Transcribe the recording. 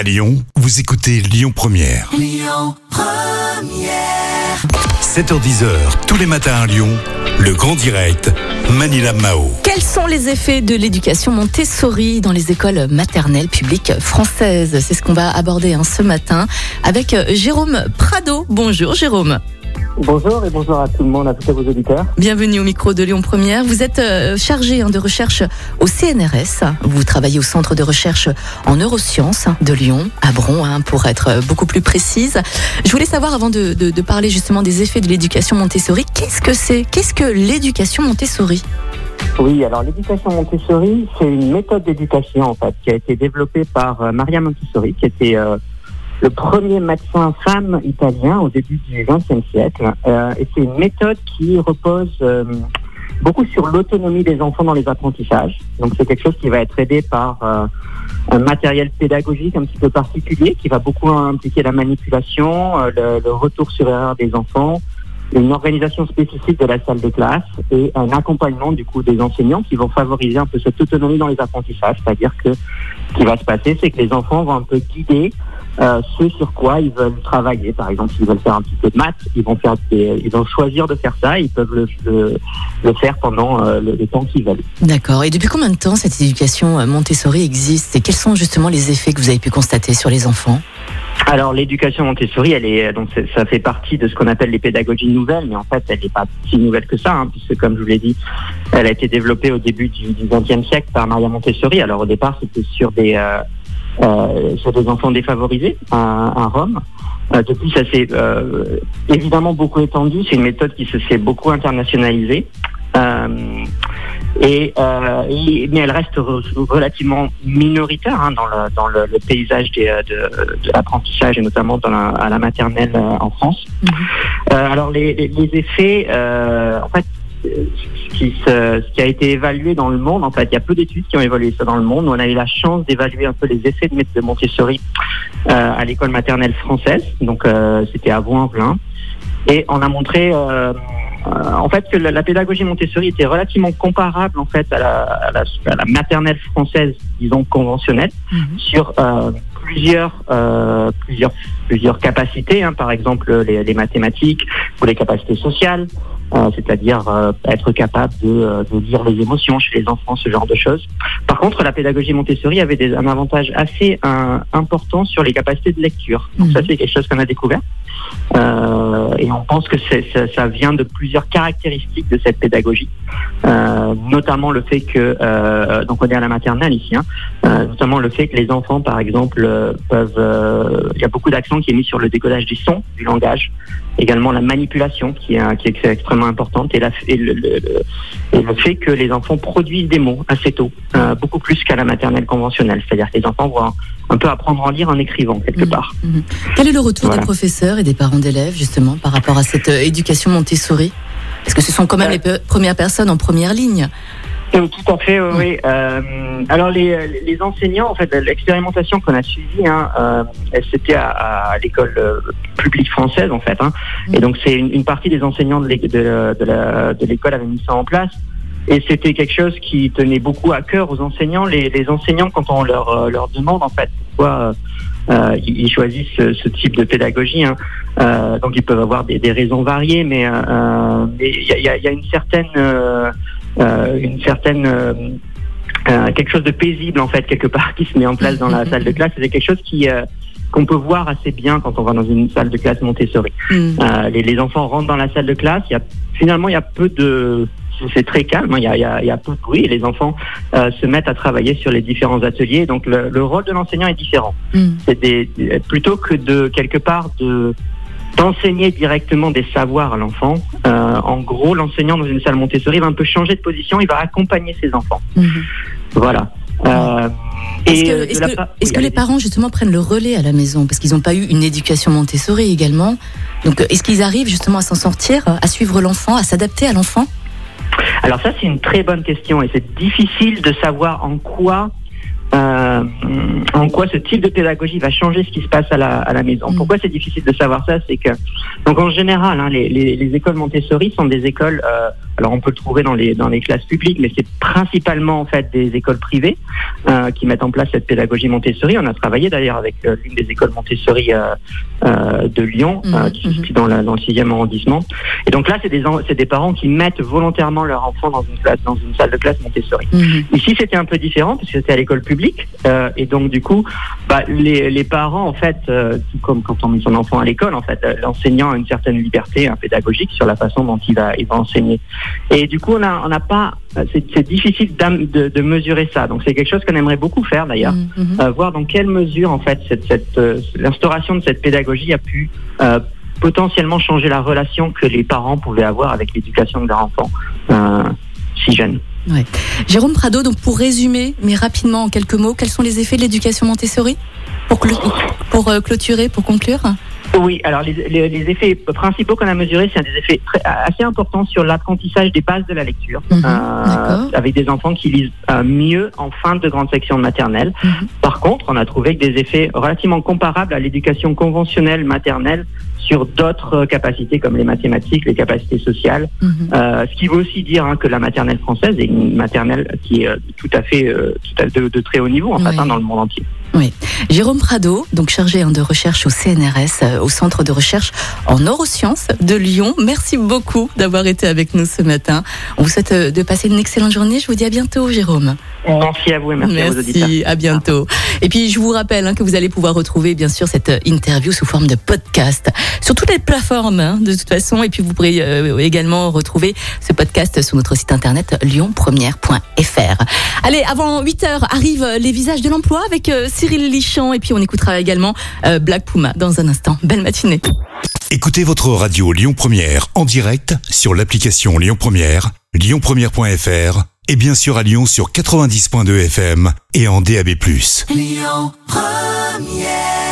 À Lyon, vous écoutez Lyon Première. 7h10h, tous les matins à Lyon, le grand direct, Manila Mao. Quels sont les effets de l'éducation Montessori dans les écoles maternelles publiques françaises? C'est ce qu'on va aborder hein, ce matin avec euh, Jérôme Prado. Bonjour Jérôme. Bonjour et bonjour à tout le monde, à tous vos auditeurs. Bienvenue au micro de Lyon Première. Vous êtes euh, chargé hein, de recherche au CNRS. Vous travaillez au centre de recherche en neurosciences de Lyon, à Bron, hein, pour être euh, beaucoup plus précise. Je voulais savoir, avant de, de- de parler justement des effets de l'éducation Montessori, qu'est-ce que c'est? Qu'est-ce que l'éducation Montessori? Oui, alors l'éducation Montessori, c'est une méthode d'éducation en fait qui a été développée par euh, Maria Montessori, qui était euh, le premier médecin femme italien au début du XXe siècle. Euh, et c'est une méthode qui repose euh, beaucoup sur l'autonomie des enfants dans les apprentissages. Donc c'est quelque chose qui va être aidé par euh, un matériel pédagogique un petit peu particulier qui va beaucoup impliquer la manipulation, euh, le, le retour sur erreur des enfants, une organisation spécifique de la salle de classe et un accompagnement du coup des enseignants qui vont favoriser un peu cette autonomie dans les apprentissages. C'est-à-dire que ce qui va se passer, c'est que les enfants vont un peu guider euh, ce sur quoi ils veulent travailler. Par exemple, s'ils veulent faire un petit peu de maths, ils vont faire des- ils vont choisir de faire ça. Ils peuvent le, le, le faire pendant euh, le, le temps qu'ils veulent. D'accord. Et depuis combien de temps cette éducation euh, Montessori existe Et quels sont justement les effets que vous avez pu constater sur les enfants? Alors l'éducation Montessori, elle est donc ça fait partie de ce qu'on appelle les pédagogies nouvelles, mais en fait elle n'est pas si nouvelle que ça, hein, puisque comme je vous l'ai dit, elle a été développée au début du XXe siècle par Maria Montessori. Alors au départ c'était sur des euh, sur des enfants défavorisés à, à Rome. Euh, depuis ça s'est euh, évidemment beaucoup étendu. C'est une méthode qui se s'est beaucoup internationalisée. Euh, et, euh, et- mais elle reste re- relativement minoritaire hein, dans, le, dans le, le paysage des, euh, de, de l'apprentissage et notamment dans la, à la maternelle euh, en France. Euh, alors les, les, les effets, euh, en fait, euh, ce qui, se- ce qui a été évalué dans le monde, en fait, il y a peu d'études qui ont évalué ça dans le monde. On a eu la chance d'évaluer un peu les effets de Montessori euh, à l'école maternelle française. Donc euh, c'était à Vaux-en-Velin. Et on a montré euh, euh, en fait que la, la pédagogie Montessori était relativement comparable en fait à la, à la, à la maternelle française, disons conventionnelle, sur euh, plusieurs euh, plusieurs plusieurs capacités, hein, par exemple les, les mathématiques ou les capacités sociales, euh, c'est-à-dire euh, être capable de, euh, de lire les émotions chez les enfants, ce genre de choses. Par contre, la pédagogie Montessori avait des, un avantage assez important sur les capacités de lecture. Donc ça, Mhm. c'est quelque chose qu'on a découvert. Euh, et on pense que c'est- ça, ça vient de plusieurs caractéristiques de cette pédagogie, Euh, notamment le fait que, euh, donc on est à la maternelle ici, hein, euh, notamment le fait que les enfants, par exemple, peuvent, euh, il y a beaucoup d'accent qui est mis sur le décodage du son, du langage, également la manipulation qui est, qui est extrêmement importante et, la, et, le, le- le- et le fait que les enfants produisent des mots assez tôt, euh, beaucoup plus qu'à la maternelle conventionnelle, c'est-à-dire que les enfants vont un peu apprendre à lire en écrivant quelque Mhm. part. Mhm. Quel est le retour Voilà. des professeurs et des parents d'élèves justement par rapport à cette euh, éducation Montessori? Parce que ce sont quand même les pe- premières personnes en première ligne. Euh, Tout à fait, oui. oui. Euh, alors les, les enseignants, en fait, l'expérimentation qu'on a suivie, hein, euh, c'était à, à l'école publique française, en fait. Hein, Mm. et donc c'est une, une partie des enseignants de l'é- de, l'école avaient mis ça en place. Et c'était quelque chose qui tenait beaucoup à cœur aux enseignants. Les, les enseignants, quand on leur, euh, leur demande, en fait, pourquoi euh, euh, ils choisissent ce, ce type de pédagogie, hein, euh, donc ils peuvent avoir des, des raisons variées, mais il y a, y y une certaine une certaine euh, quelque chose de paisible en fait quelque part qui se met en place dans la salle de classe. C'est quelque chose qui euh, qu'on peut voir assez bien quand on va dans une salle de classe Montessori. Mhm. Euh, les, les enfants rentrent dans la salle de classe. Il y a finalement il y a peu de c'est très calme, hein, il y, a, il y a- il y a peu de bruit et les enfants euh, se mettent à travailler sur les différents ateliers. Donc le, le rôle de l'enseignant est différent. C'est des, plutôt que de quelque part de d'enseigner directement des savoirs à l'enfant. euh, en gros, l'enseignant dans une salle Montessori va un peu changer de position. Il va accompagner ses enfants. Mhm. Voilà. Euh, Est-ce et, que, euh, est-ce que- oui, les parents justement prennent le relais à la maison? Parce qu'ils n'ont pas eu une éducation Montessori également. Donc euh, est-ce qu'ils arrivent justement à s'en sortir, à suivre l'enfant, à s'adapter à l'enfant? Alors ça, c'est une très bonne question et c'est difficile de savoir en quoi euh, en quoi ce type de pédagogie va changer ce qui se passe à la, à la maison. Mm. Pourquoi c'est difficile de savoir ça? C'est que, donc en général, hein, les, les, les écoles Montessori sont des écoles, euh, Alors on peut le trouver dans les dans les classes publiques, mais c'est principalement en fait des écoles privées euh, qui mettent en place cette pédagogie Montessori. On a travaillé d'ailleurs avec euh, l'une des écoles Montessori de Lyon, Mhm, qui se mhm. situe dans, la, dans le sixième arrondissement. Et donc là, c'est des c'est des parents qui mettent volontairement leur enfant dans une classe dans une salle de classe Montessori. Mhm. Ici, c'était un peu différent parce que c'était à l'école publique euh, et donc du coup, bah, les, les parents en fait, euh, tout comme quand on met son enfant à l'école, en fait, euh, l'enseignant a une certaine liberté hein, pédagogique sur la façon dont il va, il va enseigner. Et du coup, on n'a pas, c'est difficile de, de mesurer ça. Donc c'est quelque chose qu'on aimerait beaucoup faire d'ailleurs, Mhm, mhm. euh, voir dans quelle mesure en fait cette, cette euh, l'instauration de cette pédagogie a pu euh, potentiellement changer la relation que les parents pouvaient avoir avec l'éducation de leur enfant si jeune. Jérôme Prado, donc pour résumer, mais rapidement en quelques mots, quels sont les effets de l'éducation Montessori pour, clôturer, pour conclure? Oui, alors les, les- les effets principaux qu'on a mesurés, c'est des effets très- assez importants sur l'apprentissage des bases de la lecture, Mhm, d'accord. avec des enfants qui lisent euh, mieux en fin de grande section de maternelle. Mhm. Par contre, on a trouvé que des effets relativement comparables à l'éducation conventionnelle maternelle sur d'autres euh, capacités comme les mathématiques, les capacités sociales. Mhm. Euh, ce qui veut aussi dire hein, que la maternelle française est une maternelle qui est euh, tout à fait euh, tout à- de, de très haut niveau en Oui. fait hein, dans le monde entier. Jérôme Prado, donc chargé hein, de recherche au CNRS, euh, au Centre de recherche en neurosciences de Lyon. Merci beaucoup d'avoir été avec nous ce matin. On vous souhaite euh, de passer une excellente journée. Je vous dis à bientôt, Jérôme. Merci à vous et merci, à vos auditeurs. Merci, à bientôt. Et puis je vous rappelle hein, que vous allez pouvoir retrouver bien sûr cette interview sous forme de podcast sur toutes les plateformes hein, de toute façon. Et puis vous pourrez euh, également retrouver ce podcast sur notre site internet lyonpremière.fr. Allez, avant 8 heures arrivent les visages de l'emploi avec euh, Cyril Lichamp et puis on écoutera également euh, Black Puma dans un instant. Belle matinée. Écoutez votre radio Lyon Première en direct sur l'application Lyon Première, lyonpremière.fr et bien sûr à Lyon sur 90.2 FM et en DAB+. Lyon Première